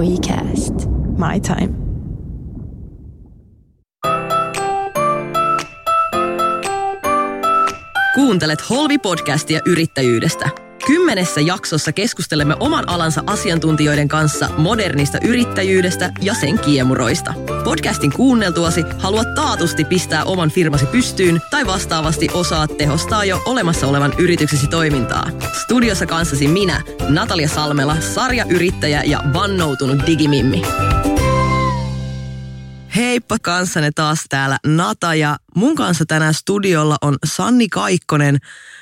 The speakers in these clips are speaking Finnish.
WeCast. My time. Kuuntelet Holvi-podcastia yrittäjyydestä. Kymmenessä jaksossa keskustelemme oman alansa asiantuntijoiden kanssa modernista yrittäjyydestä ja sen kiemuroista. Podcastin kuunneltuasi haluat taatusti pistää oman firmasi pystyyn tai vastaavasti osaat tehostaa jo olemassa olevan yrityksesi toimintaa. Studiossa kanssasi minä, Natalia Salmela, sarjayrittäjä ja vannoutunut digimimmi. Heippa kanssanne taas täällä Nata ja mun kanssa tänään studiolla on Sanni Kaikkonen,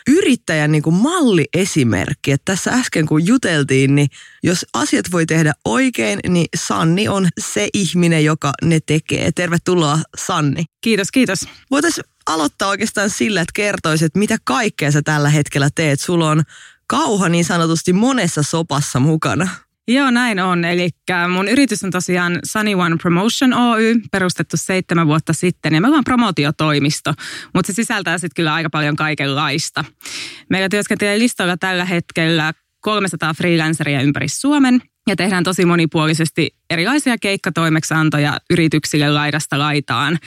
yrittäjän niin kuin malliesimerkki. Että tässä äsken kun juteltiin, niin jos asiat voi tehdä oikein, niin Sanni on se ihminen, joka ne tekee. Tervetuloa Sanni. Kiitos, kiitos. Voitaisiin aloittaa oikeastaan sillä, että kertoisit, että mitä kaikkea sä tällä hetkellä teet. Sulla on kauha niin sanotusti monessa sopassa mukana. Joo, näin on. Eli mun yritys on tosiaan Sunny One Promotion Oy, perustettu seitsemän vuotta sitten. Ja me ollaan promootiotoimisto, mutta se sisältää sitten kyllä aika paljon kaikenlaista. Meillä työskentelee listalla tällä hetkellä 300 freelanceria ympäri Suomen ja tehdään tosi monipuolisesti erilaisia keikkatoimeksantoja yrityksille laidasta laitaan.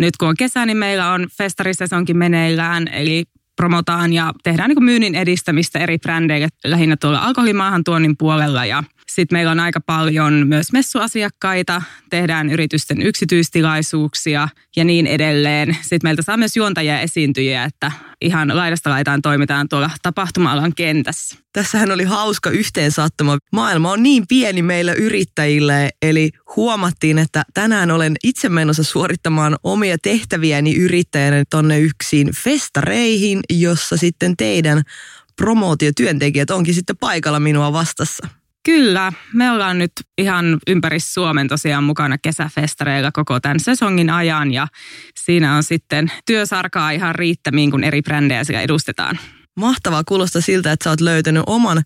Nyt kun on kesä, niin meillä on festarisesonkin meneillään, eli promotaan ja tehdään niin myynnin edistämistä eri brändeille lähinnä tuolla alkoholimaahan tuonnin puolella. Ja sitten meillä on aika paljon myös messuasiakkaita, tehdään yritysten yksityistilaisuuksia ja niin edelleen. Sitten meiltä saa myös juontajia ja esiintyjiä, että ihan laidasta laitaan toimitaan tuolla tapahtuma-alan kentässä. Tässähän oli hauska yhteensattuma. Maailma on niin pieni meillä yrittäjille, eli huomattiin, että tänään olen itse menossa suorittamaan omia tehtäviäni yrittäjänä tonne yksin festareihin, jossa sitten teidän promootiotyöntekijät onkin sitten paikalla minua vastassa. Kyllä, me ollaan nyt ihan ympäri Suomen tosiaan mukana kesäfestareilla koko tämän sesongin ajan ja siinä on sitten työsarkaa ihan riittämiin, kun eri brändejä siellä edustetaan. Mahtavaa kuulostaa siltä, että sä oot löytänyt oman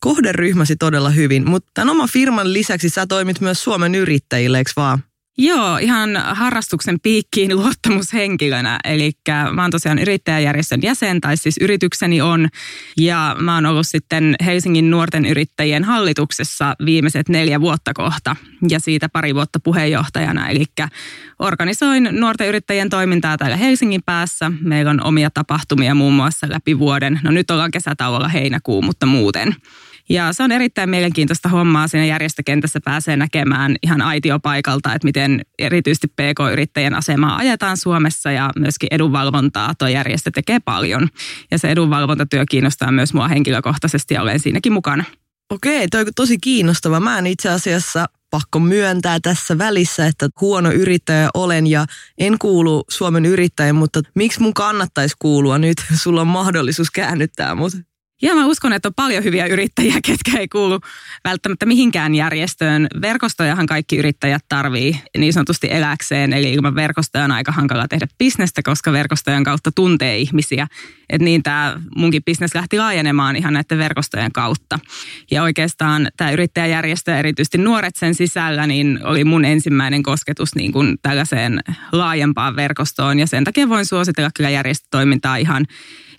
kohderyhmäsi todella hyvin, mutta tämän oman firman lisäksi sä toimit myös Suomen yrittäjille, eikö vaan? Joo, ihan harrastuksen piikkiin luottamushenkilönä. Eli mä oon tosiaan yrittäjäjärjestön jäsen, tai siis yritykseni on. Ja mä oon ollut sitten Helsingin nuorten yrittäjien hallituksessa viimeiset neljä vuotta kohta. Ja siitä pari vuotta puheenjohtajana. Eli organisoin nuorten yrittäjien toimintaa täällä Helsingin päässä. Meillä on omia tapahtumia muun muassa läpi vuoden. No nyt ollaan kesätauolla heinäkuu, mutta muuten. Ja se on erittäin mielenkiintoista hommaa. Siinä järjestökentässä pääsee näkemään ihan aitiopaikalta, että miten erityisesti PK-yrittäjien asemaa ajetaan Suomessa ja myöskin edunvalvontaa tuo järjestö tekee paljon. Ja se edunvalvontatyö kiinnostaa myös mua henkilökohtaisesti ja olen siinäkin mukana. Okei, toi on tosi kiinnostava. Mä en itse asiassa pakko myöntää tässä välissä, että huono yrittäjä olen ja en kuulu Suomen yrittäjän, mutta miksi mun kannattaisi kuulua nyt? Sulla on mahdollisuus käännyttää mut. Ja mä uskon, että on paljon hyviä yrittäjiä, ketkä ei kuulu välttämättä mihinkään järjestöön. Verkostojahan kaikki yrittäjät tarvii niin sanotusti eläkseen, eli ilman verkostoja on aika hankala tehdä bisnestä, koska verkostojen kautta tuntee ihmisiä. Et niin tämä munkin bisnes lähti laajenemaan ihan näiden verkostojen kautta. Ja oikeastaan tämä yrittäjäjärjestö, erityisesti nuoret sen sisällä, niin oli mun ensimmäinen kosketus niin kuin tällaiseen laajempaan verkostoon. Ja sen takia voin suositella kyllä järjestötoimintaa ihan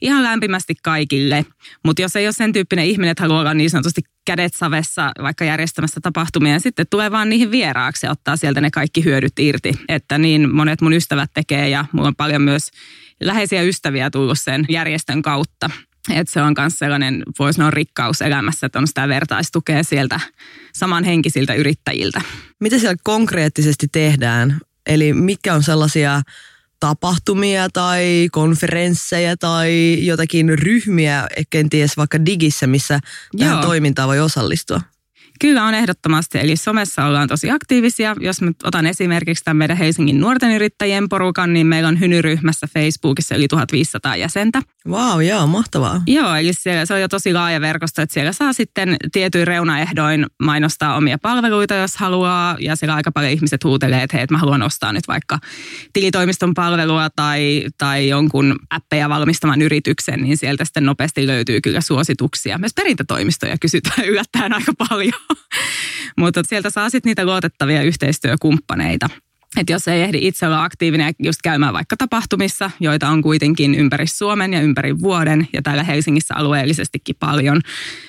ihan lämpimästi kaikille. Mutta jos ei ole sen tyyppinen ihminen, että haluaa olla niin sanotusti kädet savessa vaikka järjestämässä tapahtumia, ja sitten tulee vaan niihin vieraaksi ja ottaa sieltä ne kaikki hyödyt irti. Että niin monet mun ystävät tekee ja mulla on paljon myös läheisiä ystäviä tullut sen järjestön kautta. Että se on myös sellainen, voisi sanoa rikkaus elämässä, että on sitä vertaistukea sieltä samanhenkisiltä yrittäjiltä. Mitä siellä konkreettisesti tehdään? Eli mitkä on sellaisia tapahtumia tai konferensseja tai jotakin ryhmiä, kenties vaikka digissä, missä tähän Joo. toimintaan voi osallistua? Kyllä on ehdottomasti, eli somessa ollaan tosi aktiivisia. Jos nyt otan esimerkiksi tämän meidän Helsingin nuorten yrittäjien porukan, niin meillä on Hynyryhmässä Facebookissa yli 1500 jäsentä. Wow, joo, mahtavaa. Joo, eli siellä, se on jo tosi laaja verkosto, että siellä saa sitten tietyin reunaehdoin mainostaa omia palveluita, jos haluaa. Ja siellä aika paljon ihmiset huutelee, että hei, että mä haluan ostaa nyt vaikka tilitoimiston palvelua tai, tai jonkun appeja valmistavan yrityksen, niin sieltä sitten nopeasti löytyy kyllä suosituksia. Myös perintätoimistoja kysytään yllättäen aika paljon. Mutta sieltä saa sitten niitä luotettavia yhteistyökumppaneita. että jos ei ehdi itse olla aktiivinen ja just käymään vaikka tapahtumissa, joita on kuitenkin ympäri Suomen ja ympäri vuoden ja täällä Helsingissä alueellisestikin paljon,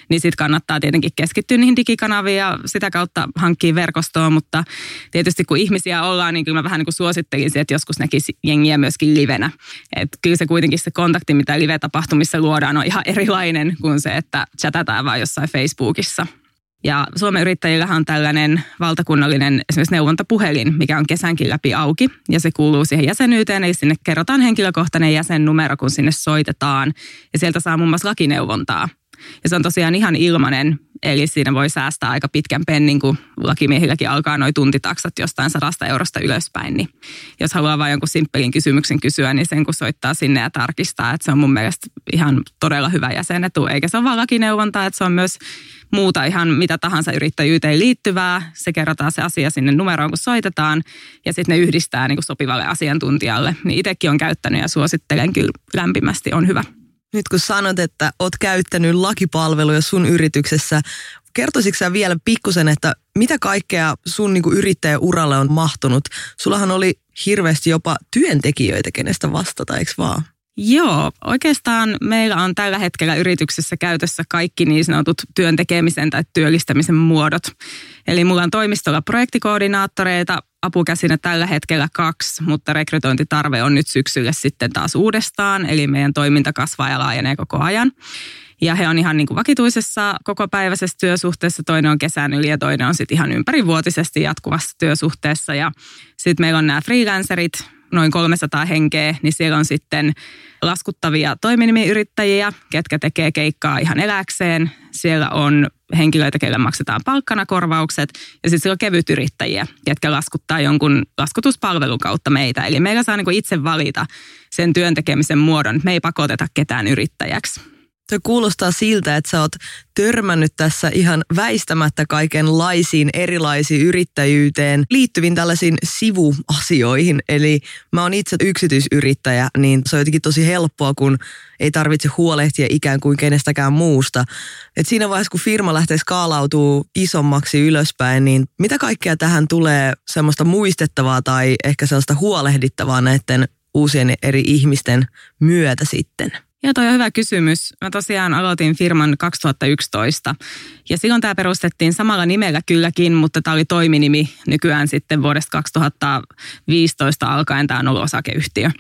niin sitten kannattaa tietenkin keskittyä niihin digikanaviin ja sitä kautta hankkia verkostoa, mutta tietysti kun ihmisiä ollaan, niin kyllä mä vähän niin kuin suosittelisin, että joskus näkisi jengiä myöskin livenä. Että kyllä se kuitenkin se kontakti, mitä live-tapahtumissa luodaan, on ihan erilainen kuin se, että chatataan vaan jossain Facebookissa. Ja Suomen yrittäjillähän on tällainen valtakunnallinen esimerkiksi neuvontapuhelin, mikä on kesänkin läpi auki. Ja se kuuluu siihen jäsenyyteen, eli sinne kerrotaan henkilökohtainen jäsennumero, kun sinne soitetaan. Ja sieltä saa muun muassa lakineuvontaa. Ja se on tosiaan ihan ilmainen, eli siinä voi säästää aika pitkän pennin, kun lakimiehilläkin alkaa noin tuntitaksat jostain sadasta eurosta ylöspäin. Niin jos haluaa vain jonkun simppelin kysymyksen kysyä, niin sen kun soittaa sinne ja tarkistaa, että se on mun mielestä ihan todella hyvä jäsenetu. Eikä se ole vain lakineuvontaa, että se on myös muuta ihan mitä tahansa yrittäjyyteen liittyvää. Se kerrotaan se asia sinne numeroon, kun soitetaan ja sitten ne yhdistää niin kuin sopivalle asiantuntijalle. Niin itsekin on käyttänyt ja suosittelen kyllä lämpimästi, on hyvä. Nyt kun sanot, että oot käyttänyt lakipalveluja sun yrityksessä, kertoisitko sä vielä pikkusen, että mitä kaikkea sun niin yrittäjäuralle on mahtunut? Sullahan oli hirveästi jopa työntekijöitä, kenestä vastata, eikö vaan? Joo, oikeastaan meillä on tällä hetkellä yrityksessä käytössä kaikki niin sanotut työn tekemisen tai työllistämisen muodot. Eli mulla on toimistolla projektikoordinaattoreita, apukäsinä tällä hetkellä kaksi, mutta rekrytointitarve on nyt syksyllä sitten taas uudestaan, eli meidän toiminta kasvaa ja laajenee koko ajan. Ja he on ihan niin kuin vakituisessa kokopäiväisessä työsuhteessa, toinen on kesän yli ja toinen on sitten ihan ympärivuotisesti jatkuvassa työsuhteessa. Ja sitten meillä on nämä freelancerit, noin 300 henkeä, niin siellä on sitten laskuttavia toiminimiyrittäjiä, ketkä tekee keikkaa ihan eläkseen. Siellä on henkilöitä, keille maksetaan palkkana korvaukset. Ja sitten siellä on kevytyrittäjiä, ketkä laskuttaa jonkun laskutuspalvelun kautta meitä. Eli meillä saa niinku itse valita sen työntekemisen muodon. Me ei pakoteta ketään yrittäjäksi. Se kuulostaa siltä, että sä oot törmännyt tässä ihan väistämättä kaikenlaisiin erilaisiin yrittäjyyteen liittyviin tällaisiin sivuasioihin. Eli mä oon itse yksityisyrittäjä, niin se on jotenkin tosi helppoa, kun ei tarvitse huolehtia ikään kuin kenestäkään muusta. Et siinä vaiheessa, kun firma lähtee skaalautuu isommaksi ylöspäin, niin mitä kaikkea tähän tulee semmoista muistettavaa tai ehkä sellaista huolehdittavaa näiden uusien eri ihmisten myötä sitten? Joo, toi on hyvä kysymys. Mä tosiaan aloitin firman 2011 ja silloin tämä perustettiin samalla nimellä kylläkin, mutta tämä oli toiminimi nykyään sitten vuodesta 2015 alkaen tämä on ollut osakeyhtiö.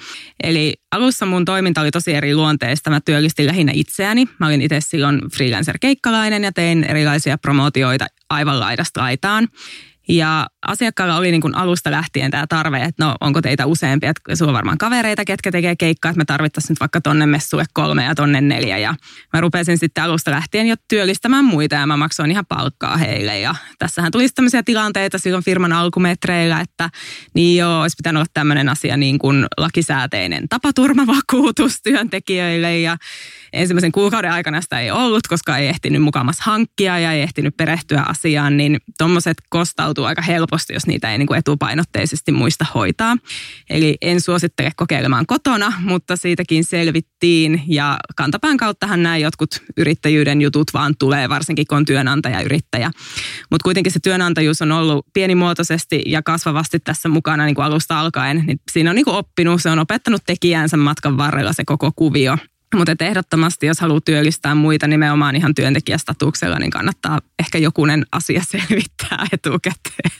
Eli alussa mun toiminta oli tosi eri luonteista. Mä työllistin lähinnä itseäni. Mä olin itse silloin freelancer-keikkalainen ja tein erilaisia promootioita aivan laidasta laitaan. Ja asiakkaalla oli niin kuin alusta lähtien tämä tarve, että no onko teitä useampia, että sulla on varmaan kavereita, ketkä tekee keikkaa, että me tarvittaisiin nyt vaikka tonne messulle kolme ja tonne neljä. Ja mä rupesin sitten alusta lähtien jo työllistämään muita ja mä maksoin ihan palkkaa heille. Ja tässähän tuli tämmöisiä tilanteita silloin firman alkumetreillä, että niin joo, olisi pitänyt olla tämmöinen asia niin kuin lakisääteinen tapaturmavakuutus työntekijöille ja ensimmäisen kuukauden aikana sitä ei ollut, koska ei ehtinyt mukamas hankkia ja ei ehtinyt perehtyä asiaan, niin tuommoiset kostautuu aika helposti, jos niitä ei niin kuin etupainotteisesti muista hoitaa. Eli en suosittele kokeilemaan kotona, mutta siitäkin selvittiin ja kantapään kauttahan nämä jotkut yrittäjyyden jutut vaan tulee, varsinkin kun on työnantaja-yrittäjä. Mutta kuitenkin se työnantajuus on ollut pienimuotoisesti ja kasvavasti tässä mukana niin kuin alusta alkaen. Niin siinä on niin kuin oppinut, se on opettanut tekijänsä matkan varrella se koko kuvio. Mutta ehdottomasti, jos haluaa työllistää muita nimenomaan ihan työntekijästatuksella, niin kannattaa ehkä jokunen asia selvittää etukäteen.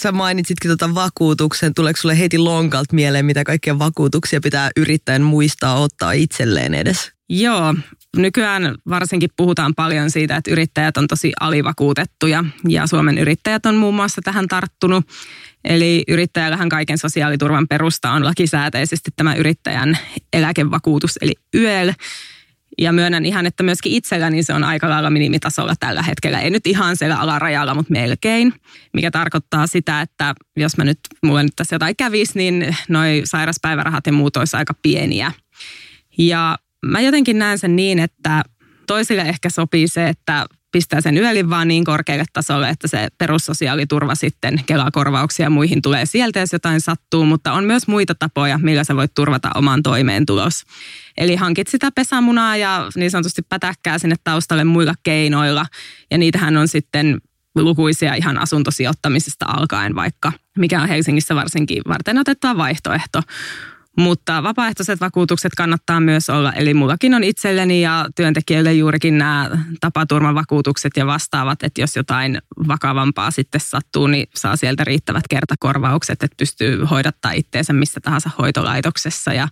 Sä mainitsitkin tuota vakuutuksen. Tuleeko sulle heti lonkalta mieleen, mitä kaikkia vakuutuksia pitää yrittäjän muistaa ottaa itselleen edes? Joo, nykyään varsinkin puhutaan paljon siitä, että yrittäjät on tosi alivakuutettuja ja Suomen yrittäjät on muun muassa tähän tarttunut. Eli yrittäjällähän kaiken sosiaaliturvan perusta on lakisääteisesti tämä yrittäjän eläkevakuutus, eli YEL. Ja myönnän ihan, että myöskin itselläni se on aika lailla minimitasolla tällä hetkellä. Ei nyt ihan siellä alarajalla, mutta melkein. Mikä tarkoittaa sitä, että jos mä nyt, mulle nyt tässä jotain kävisi, niin noi sairaspäivärahat ja muut olisi aika pieniä. Ja mä jotenkin näen sen niin, että toisille ehkä sopii se, että pistää sen yölin vaan niin korkealle tasolle, että se perussosiaaliturva sitten Kela-korvauksia ja muihin tulee sieltä, jos jotain sattuu, mutta on myös muita tapoja, millä sä voit turvata oman toimeentulos. Eli hankit sitä pesämunaa ja niin sanotusti pätäkkää sinne taustalle muilla keinoilla. Ja niitähän on sitten lukuisia ihan asuntosijoittamisesta alkaen vaikka mikä on Helsingissä varsinkin varten otettava vaihtoehto. Mutta vapaaehtoiset vakuutukset kannattaa myös olla, eli mullakin on itselleni ja työntekijöille juurikin nämä tapaturmavakuutukset ja vastaavat, että jos jotain vakavampaa sitten sattuu, niin saa sieltä riittävät kertakorvaukset, että pystyy hoidattaa itteensä missä tahansa hoitolaitoksessa ja,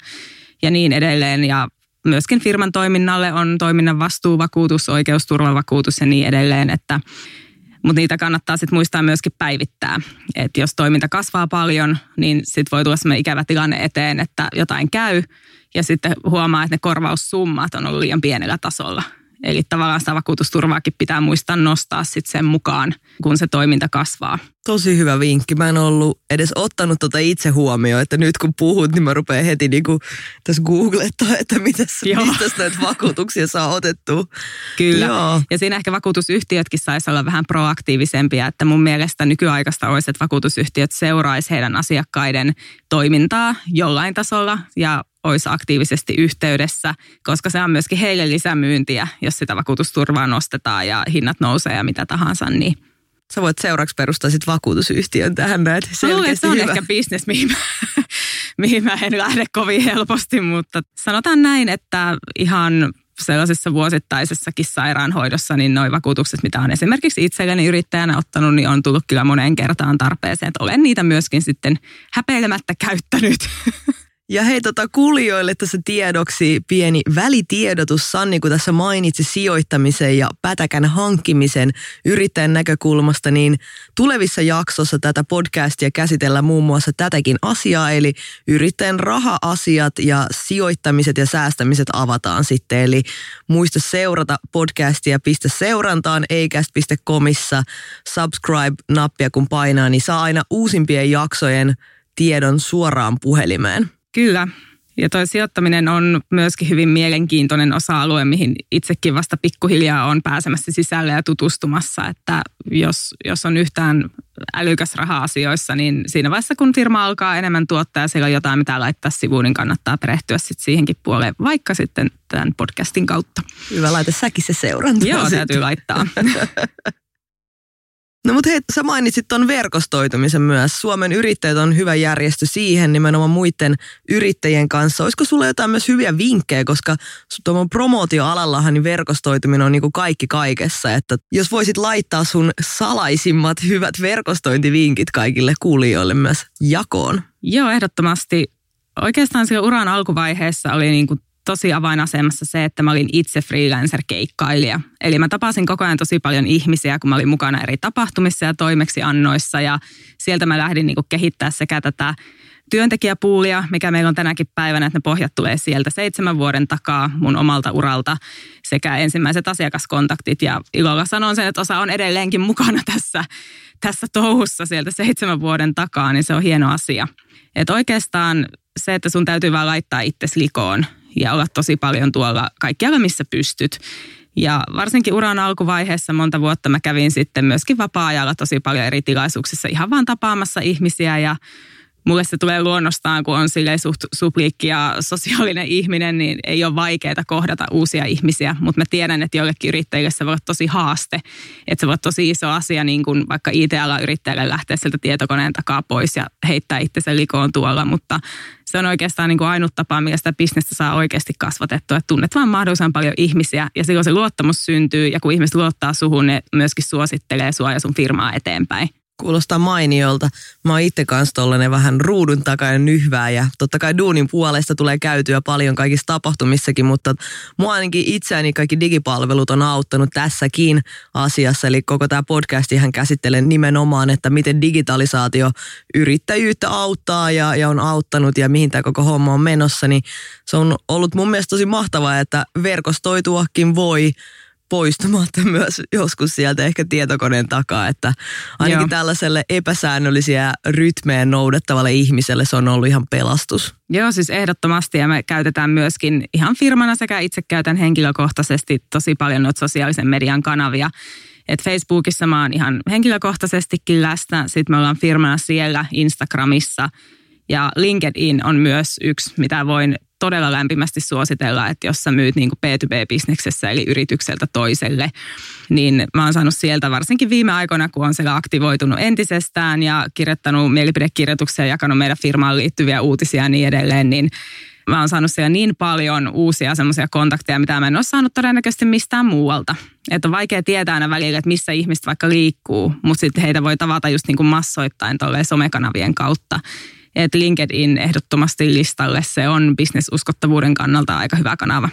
ja niin edelleen. Ja myöskin firman toiminnalle on toiminnan vastuuvakuutus, oikeusturvavakuutus ja niin edelleen, että mutta niitä kannattaa sitten muistaa myöskin päivittää. Että jos toiminta kasvaa paljon, niin sitten voi tulla sellainen ikävä tilanne eteen, että jotain käy ja sitten huomaa, että ne korvaussummat on ollut liian pienellä tasolla. Eli tavallaan sitä vakuutusturvaakin pitää muistaa nostaa sitten sen mukaan, kun se toiminta kasvaa. Tosi hyvä vinkki. Mä en ollut edes ottanut tota itse huomioon, että nyt kun puhut, niin mä rupean heti niinku tässä googlettaa, että mitäs, mistä näitä vakuutuksia saa otettua. Kyllä. Joo. Ja siinä ehkä vakuutusyhtiötkin saisi olla vähän proaktiivisempia, että mun mielestä nykyaikaista olisi, että vakuutusyhtiöt seuraisi heidän asiakkaiden toimintaa jollain tasolla ja olisi aktiivisesti yhteydessä, koska se on myöskin heille lisämyyntiä, jos sitä vakuutusturvaa nostetaan ja hinnat nousee ja mitä tahansa, niin Sä voit seuraavaksi perustaa sit vakuutusyhtiön tähän näet. Luulen, se on hyvä. ehkä bisnes, mihin mä, mihin mä en lähde kovin helposti, mutta sanotaan näin, että ihan sellaisessa vuosittaisessakin sairaanhoidossa, niin nuo vakuutukset, mitä on esimerkiksi itselleni yrittäjänä ottanut, niin on tullut kyllä moneen kertaan tarpeeseen. Että olen niitä myöskin sitten häpeilemättä käyttänyt. Ja hei tota kuulijoille tässä tiedoksi pieni välitiedotus. Sanni, kun tässä mainitsi sijoittamisen ja pätäkän hankkimisen yrittäjän näkökulmasta, niin tulevissa jaksossa tätä podcastia käsitellään muun muassa tätäkin asiaa, eli yrittäjän raha-asiat ja sijoittamiset ja säästämiset avataan sitten. Eli muista seurata podcastia, pistä seurantaan eikäst.comissa, subscribe-nappia kun painaa, niin saa aina uusimpien jaksojen tiedon suoraan puhelimeen. Kyllä. Ja tuo sijoittaminen on myöskin hyvin mielenkiintoinen osa-alue, mihin itsekin vasta pikkuhiljaa on pääsemässä sisälle ja tutustumassa. Että jos, jos on yhtään älykäs raha-asioissa, niin siinä vaiheessa kun firma alkaa enemmän tuottaa ja siellä on jotain mitä laittaa sivuun, niin kannattaa perehtyä sitten siihenkin puoleen, vaikka sitten tämän podcastin kautta. Hyvä, laita säkin se seuranta. Joo, täytyy laittaa. No mutta hei, sä mainitsit ton verkostoitumisen myös. Suomen yrittäjät on hyvä järjestö siihen nimenomaan muiden yrittäjien kanssa. Olisiko sulla jotain myös hyviä vinkkejä, koska tuon promootioalallahan niin verkostoituminen on niin kuin kaikki kaikessa. Että jos voisit laittaa sun salaisimmat hyvät verkostointivinkit kaikille kuulijoille myös jakoon. Joo, ehdottomasti. Oikeastaan siellä uran alkuvaiheessa oli niin kuin tosi avainasemassa se, että mä olin itse freelancer-keikkailija. Eli mä tapasin koko ajan tosi paljon ihmisiä, kun mä olin mukana eri tapahtumissa ja toimeksiannoissa. Ja sieltä mä lähdin niin kehittää sekä tätä työntekijäpuulia, mikä meillä on tänäkin päivänä, että ne pohjat tulee sieltä seitsemän vuoden takaa mun omalta uralta sekä ensimmäiset asiakaskontaktit. Ja ilolla sanon sen, että osa on edelleenkin mukana tässä, tässä touhussa sieltä seitsemän vuoden takaa, niin se on hieno asia. Että oikeastaan se, että sun täytyy vaan laittaa itse likoon ja olla tosi paljon tuolla kaikkialla, missä pystyt. Ja varsinkin uran alkuvaiheessa monta vuotta mä kävin sitten myöskin vapaa-ajalla tosi paljon eri tilaisuuksissa ihan vaan tapaamassa ihmisiä ja mulle se tulee luonnostaan, kun on silleen suht supliikki ja sosiaalinen ihminen, niin ei ole vaikeaa kohdata uusia ihmisiä. Mutta mä tiedän, että joillekin yrittäjille se voi olla tosi haaste. Että se voi olla tosi iso asia, niin kuin vaikka IT-ala-yrittäjälle lähteä sieltä tietokoneen takaa pois ja heittää itsensä likoon tuolla. Mutta se on oikeastaan niin kuin ainut tapa, millä sitä bisnestä saa oikeasti kasvatettua. Että tunnet vaan mahdollisimman paljon ihmisiä ja silloin se luottamus syntyy ja kun ihmiset luottaa suhun, ne myöskin suosittelee sua ja sun firmaa eteenpäin. Kuulostaa mainiolta. Mä oon itse kanssa tollanen vähän ruudun takainen nyhvää ja totta kai duunin puolesta tulee käytyä paljon kaikissa tapahtumissakin, mutta mua ainakin itseäni kaikki digipalvelut on auttanut tässäkin asiassa. Eli koko tämä podcast ihan käsittelee nimenomaan, että miten digitalisaatio yrittäjyyttä auttaa ja, ja on auttanut ja mihin tämä koko homma on menossa. Niin se on ollut mun mielestä tosi mahtavaa, että verkostoituakin voi poistumatta myös joskus sieltä ehkä tietokoneen takaa, että ainakin Joo. tällaiselle epäsäännöllisiä rytmeen noudattavalle ihmiselle se on ollut ihan pelastus. Joo, siis ehdottomasti ja me käytetään myöskin ihan firmana sekä itse käytän henkilökohtaisesti tosi paljon noita sosiaalisen median kanavia. Et Facebookissa mä oon ihan henkilökohtaisestikin läsnä, sitten me ollaan firmana siellä Instagramissa – ja LinkedIn on myös yksi, mitä voin todella lämpimästi suositella, että jos sä myyt niin B2B-bisneksessä eli yritykseltä toiselle, niin mä oon saanut sieltä varsinkin viime aikoina, kun on siellä aktivoitunut entisestään ja kirjoittanut mielipidekirjoituksia ja jakanut meidän firmaan liittyviä uutisia ja niin edelleen, niin mä oon saanut siellä niin paljon uusia semmoisia kontakteja, mitä mä en ole saanut todennäköisesti mistään muualta. Että on vaikea tietää aina välillä, että missä ihmiset vaikka liikkuu, mutta sitten heitä voi tavata just niin kuin massoittain tolleen somekanavien kautta. Et LinkedIn ehdottomasti listalle, se on bisnesuskottavuuden kannalta aika hyvä kanava.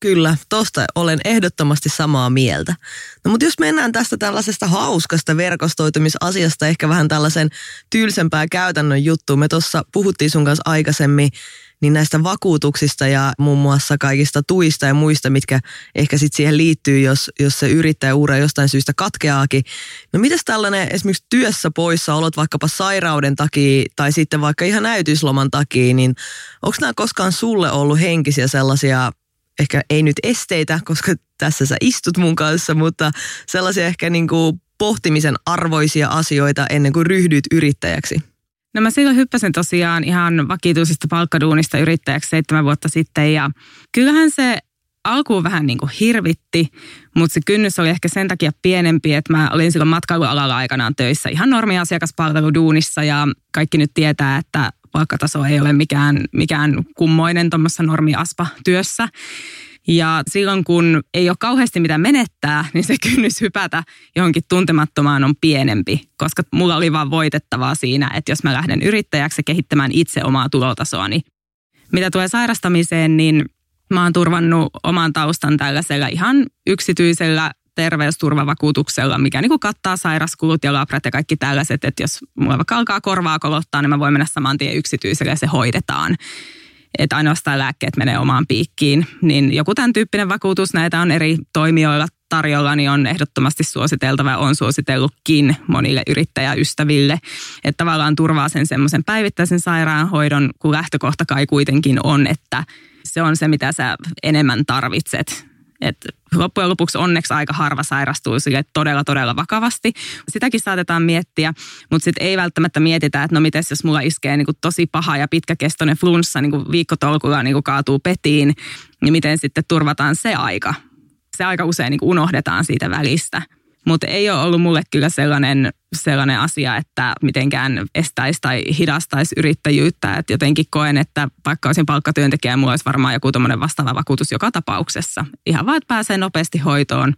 Kyllä, tosta olen ehdottomasti samaa mieltä. No mutta jos mennään tästä tällaisesta hauskasta verkostoitumisasiasta ehkä vähän tällaisen tylsempää käytännön juttuun. Me tuossa puhuttiin sun kanssa aikaisemmin niin näistä vakuutuksista ja muun muassa kaikista tuista ja muista, mitkä ehkä sitten siihen liittyy, jos, jos se yrittäjäura jostain syystä katkeaakin. No mitäs tällainen esimerkiksi työssä poissa olot vaikkapa sairauden takia tai sitten vaikka ihan äitiysloman takia, niin onko nämä koskaan sulle ollut henkisiä sellaisia ehkä ei nyt esteitä, koska tässä sä istut mun kanssa, mutta sellaisia ehkä niin kuin pohtimisen arvoisia asioita ennen kuin ryhdyt yrittäjäksi? No mä silloin hyppäsin tosiaan ihan vakituisesta palkkaduunista yrittäjäksi seitsemän vuotta sitten ja kyllähän se alkuun vähän niin kuin hirvitti, mutta se kynnys oli ehkä sen takia pienempi, että mä olin silloin matkailualalla aikanaan töissä ihan normiasiakaspalveluduunissa ja kaikki nyt tietää, että palkkataso ei ole mikään, mikään kummoinen tuommoissa normiaspa-työssä. Ja silloin kun ei ole kauheasti mitä menettää, niin se kynnys hypätä johonkin tuntemattomaan on pienempi, koska mulla oli vaan voitettavaa siinä, että jos mä lähden yrittäjäksi kehittämään itse omaa tulotasoani. Mitä tulee sairastamiseen, niin mä oon turvannut oman taustan tällaisella ihan yksityisellä terveysturvavakuutuksella, mikä niin kuin kattaa sairaskulut ja labrat ja kaikki tällaiset, että jos mulla vaikka alkaa korvaa kolottaa, niin mä voin mennä saman tien yksityiselle ja se hoidetaan että ainoastaan lääkkeet menee omaan piikkiin, niin joku tämän tyyppinen vakuutus, näitä on eri toimijoilla tarjolla, niin on ehdottomasti suositeltava on suositellutkin monille yrittäjäystäville. Että tavallaan turvaa sen semmoisen päivittäisen sairaanhoidon, kun lähtökohta kai kuitenkin on, että se on se, mitä sä enemmän tarvitset et loppujen lopuksi onneksi aika harva sairastuu sille todella, todella vakavasti. Sitäkin saatetaan miettiä, mutta sitten ei välttämättä mietitä, että no miten jos mulla iskee niin kuin tosi paha ja pitkäkestoinen flunssa niin kuin viikkotolkulla niin kuin kaatuu petiin, niin miten sitten turvataan se aika. Se aika usein niin kuin unohdetaan siitä välistä. Mutta ei ole ollut mulle kyllä sellainen, sellainen asia, että mitenkään estäisi tai hidastaisi yrittäjyyttä. Et jotenkin koen, että vaikka olisin palkkatyöntekijä, mulla olisi varmaan joku vastaava vakuutus joka tapauksessa. Ihan vaan, että pääsee nopeasti hoitoon.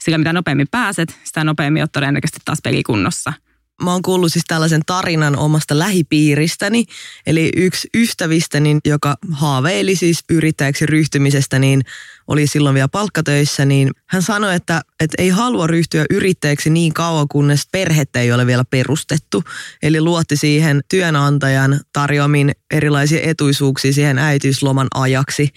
Sillä mitä nopeammin pääset, sitä nopeammin olet todennäköisesti taas pelikunnossa – Mä oon kuullut siis tällaisen tarinan omasta lähipiiristäni, eli yksi ystävistäni, joka haaveili siis yrittäjäksi ryhtymisestä, niin oli silloin vielä palkkatöissä, niin hän sanoi, että, että ei halua ryhtyä yrittäjäksi niin kauan, kunnes perhettä ei ole vielä perustettu. Eli luotti siihen työnantajan tarjoamin erilaisia etuisuuksia siihen äitiysloman ajaksi.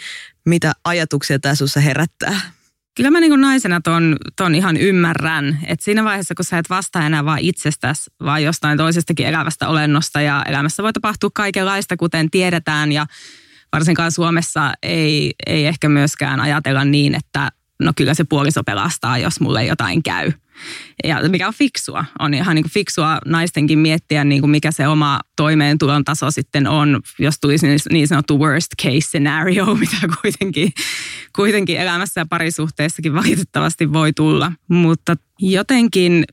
Mitä ajatuksia tässä herättää? Kyllä mä niin naisena ton, ton ihan ymmärrän, että siinä vaiheessa, kun sä et vastaa enää vaan itsestäsi, vaan jostain toisestakin elävästä olennosta ja elämässä voi tapahtua kaikenlaista, kuten tiedetään ja varsinkaan Suomessa ei, ei ehkä myöskään ajatella niin, että no kyllä se puoliso pelastaa, jos mulle jotain käy. Ja mikä on fiksua. On ihan niin kuin fiksua naistenkin miettiä, niin kuin mikä se oma toimeentulon taso sitten on, jos tulisi niin sanottu worst case scenario, mitä kuitenkin, kuitenkin elämässä ja parisuhteessakin valitettavasti voi tulla. Mutta jotenkin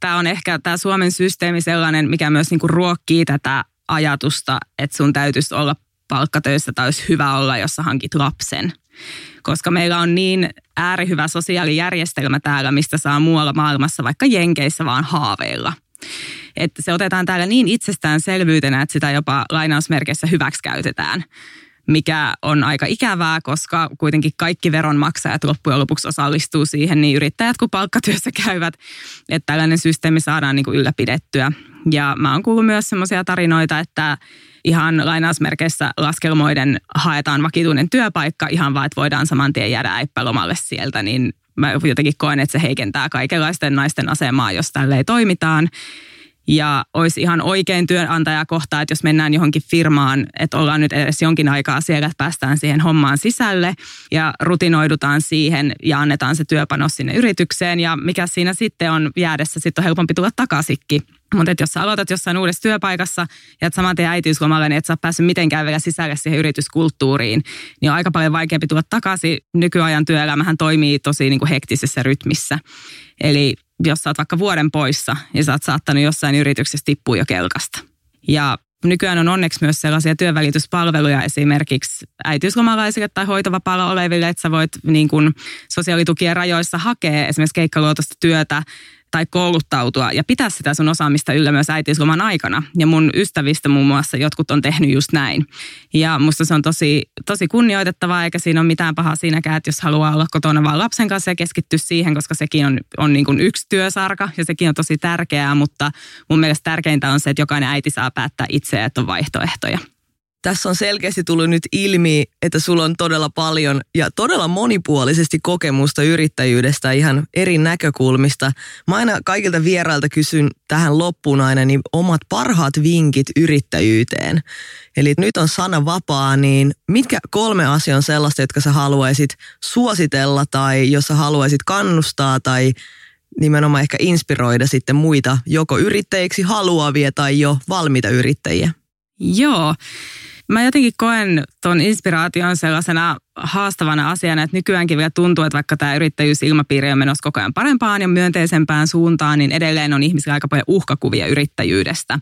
tämä on ehkä tämä Suomen systeemi sellainen, mikä myös niin kuin ruokkii tätä ajatusta, että sun täytyisi olla palkkatöissä tai olisi hyvä olla, jos hankit lapsen – koska meillä on niin äärihyvä sosiaalijärjestelmä täällä, mistä saa muualla maailmassa, vaikka Jenkeissä vaan haaveilla. Että se otetaan täällä niin itsestäänselvyytenä, että sitä jopa lainausmerkeissä hyväksi käytetään mikä on aika ikävää, koska kuitenkin kaikki veronmaksajat loppujen lopuksi osallistuu siihen, niin yrittäjät kuin palkkatyössä käyvät, että tällainen systeemi saadaan niin kuin ylläpidettyä. Ja mä oon kuullut myös semmoisia tarinoita, että ihan lainausmerkeissä laskelmoiden haetaan vakituinen työpaikka ihan vaan, että voidaan saman tien jäädä äippälomalle sieltä, niin mä jotenkin koen, että se heikentää kaikenlaisten naisten asemaa, jos tälleen toimitaan. Ja olisi ihan oikein työnantaja kohtaa, että jos mennään johonkin firmaan, että ollaan nyt edes jonkin aikaa siellä, että päästään siihen hommaan sisälle ja rutinoidutaan siihen ja annetaan se työpanos sinne yritykseen ja mikä siinä sitten on jäädessä, sitten on helpompi tulla takaisinkin. Mutta jos sä aloitat jossain uudessa työpaikassa ja et saman tien äitiyslomalle, niin et sä päässyt mitenkään vielä sisälle siihen yrityskulttuuriin, niin on aika paljon vaikeampi tulla takaisin. Nykyajan työelämähän toimii tosi niin kuin hektisessä rytmissä. Eli jos sä oot vaikka vuoden poissa ja sä oot saattanut jossain yrityksessä tippua jo kelkasta. Ja nykyään on onneksi myös sellaisia työvälityspalveluja esimerkiksi äitiyslomalaisille tai hoitovapaalla oleville, että sä voit niin kuin sosiaalitukien rajoissa hakea esimerkiksi keikkaluotosta työtä tai kouluttautua ja pitää sitä sun osaamista yllä myös äitiysloman aikana. Ja mun ystävistä muun muassa jotkut on tehnyt just näin. Ja musta se on tosi, tosi kunnioitettavaa, eikä siinä ole mitään pahaa siinäkään, että jos haluaa olla kotona vaan lapsen kanssa ja keskittyä siihen, koska sekin on, on niin kuin yksi työsarka ja sekin on tosi tärkeää, mutta mun mielestä tärkeintä on se, että jokainen äiti saa päättää itse, että on vaihtoehtoja tässä on selkeästi tullut nyt ilmi, että sulla on todella paljon ja todella monipuolisesti kokemusta yrittäjyydestä ihan eri näkökulmista. Mä aina kaikilta vierailta kysyn tähän loppuun aina niin omat parhaat vinkit yrittäjyyteen. Eli nyt on sana vapaa, niin mitkä kolme asiaa on sellaista, jotka sä haluaisit suositella tai jos sä haluaisit kannustaa tai nimenomaan ehkä inspiroida sitten muita joko yrittäjiksi haluavia tai jo valmiita yrittäjiä? Joo. Mä jotenkin koen tuon inspiraation sellaisena haastavana asiana, että nykyäänkin vielä tuntuu, että vaikka tämä yrittäjyysilmapiiri on menossa koko ajan parempaan ja myönteisempään suuntaan, niin edelleen on ihmisillä aika paljon uhkakuvia yrittäjyydestä.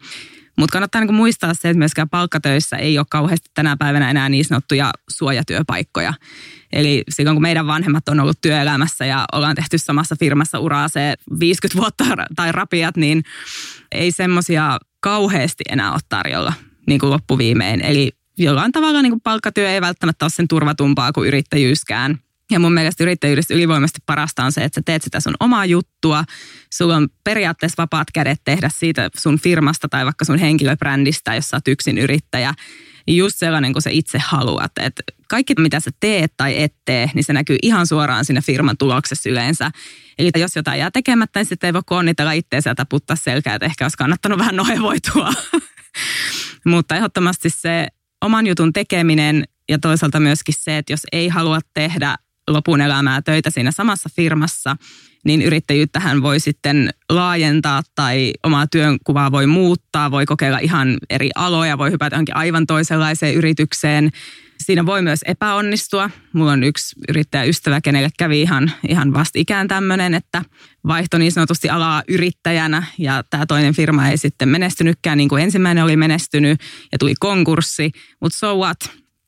Mutta kannattaa niinku muistaa se, että myöskään palkkatöissä ei ole kauheasti tänä päivänä enää niin sanottuja suojatyöpaikkoja. Eli silloin kun meidän vanhemmat on ollut työelämässä ja ollaan tehty samassa firmassa uraa se 50 vuotta tai rapiat, niin ei semmoisia kauheasti enää ole tarjolla niin kuin loppuviimein. Eli jollain tavalla niin kuin palkkatyö ei välttämättä ole sen turvatumpaa kuin yrittäjyyskään. Ja mun mielestä yrittäjyydessä ylivoimaisesti parasta on se, että sä teet sitä sun omaa juttua. Sulla on periaatteessa vapaat kädet tehdä siitä sun firmasta tai vaikka sun henkilöbrändistä, jos sä oot yksin yrittäjä. Just sellainen kuin sä itse haluat. Et kaikki mitä sä teet tai et tee, niin se näkyy ihan suoraan siinä firman tuloksessa yleensä. Eli jos jotain jää tekemättä, niin sitten ei voi onnitella itseänsä ja taputtaa selkää, että ehkä olisi kannattanut vähän nohevoitua. Mutta ehdottomasti se oman jutun tekeminen ja toisaalta myöskin se, että jos ei halua tehdä lopun elämää töitä siinä samassa firmassa, niin yrittäjyyttähän voi sitten laajentaa tai omaa työnkuvaa voi muuttaa, voi kokeilla ihan eri aloja, voi hypätä johonkin aivan toisenlaiseen yritykseen siinä voi myös epäonnistua. Mulla on yksi yrittäjäystävä, kenelle kävi ihan, ihan vastikään tämmöinen, että vaihto niin sanotusti alaa yrittäjänä ja tämä toinen firma ei sitten menestynytkään niin kuin ensimmäinen oli menestynyt ja tuli konkurssi. Mutta so what?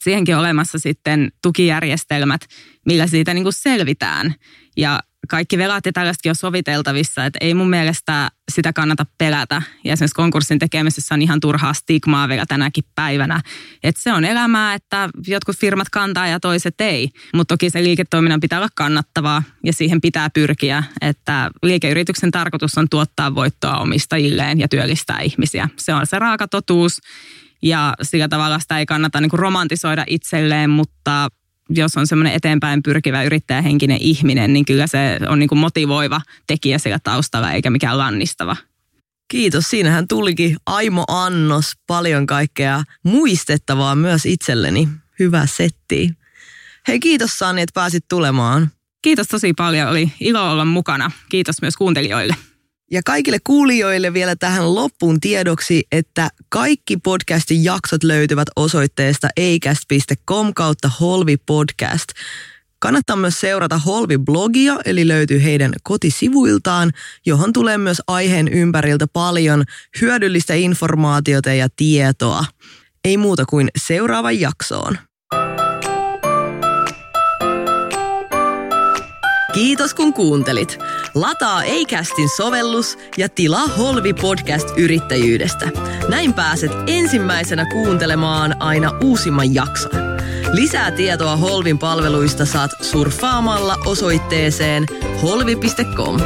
Siihenkin on olemassa sitten tukijärjestelmät, millä siitä niin kuin selvitään. Ja kaikki velat ja tällaisetkin on soviteltavissa, että ei mun mielestä sitä kannata pelätä. Ja esimerkiksi konkurssin tekemisessä on ihan turhaa stigmaa vielä tänäkin päivänä. Että se on elämää, että jotkut firmat kantaa ja toiset ei. Mutta toki se liiketoiminnan pitää olla kannattavaa ja siihen pitää pyrkiä, että liikeyrityksen tarkoitus on tuottaa voittoa omistajilleen ja työllistää ihmisiä. Se on se raaka totuus ja sillä tavalla sitä ei kannata niin romantisoida itselleen, mutta jos on semmoinen eteenpäin pyrkivä yrittäjähenkinen ihminen, niin kyllä se on niin kuin motivoiva tekijä siellä taustalla eikä mikään lannistava. Kiitos. Siinähän tulikin Aimo Annos paljon kaikkea muistettavaa myös itselleni. Hyvä setti. Hei kiitos Sanni, että pääsit tulemaan. Kiitos tosi paljon. Oli ilo olla mukana. Kiitos myös kuuntelijoille. Ja kaikille kuulijoille vielä tähän loppuun tiedoksi, että kaikki podcastin jaksot löytyvät osoitteesta eikäst.com kautta Holvi Podcast. Kannattaa myös seurata Holvi-blogia, eli löytyy heidän kotisivuiltaan, johon tulee myös aiheen ympäriltä paljon hyödyllistä informaatiota ja tietoa. Ei muuta kuin seuraavan jaksoon. Kiitos kun kuuntelit. Lataa Eikästin sovellus ja tilaa Holvi podcast yrittäjyydestä. Näin pääset ensimmäisenä kuuntelemaan aina uusimman jakson. Lisää tietoa Holvin palveluista saat surffaamalla osoitteeseen holvi.com.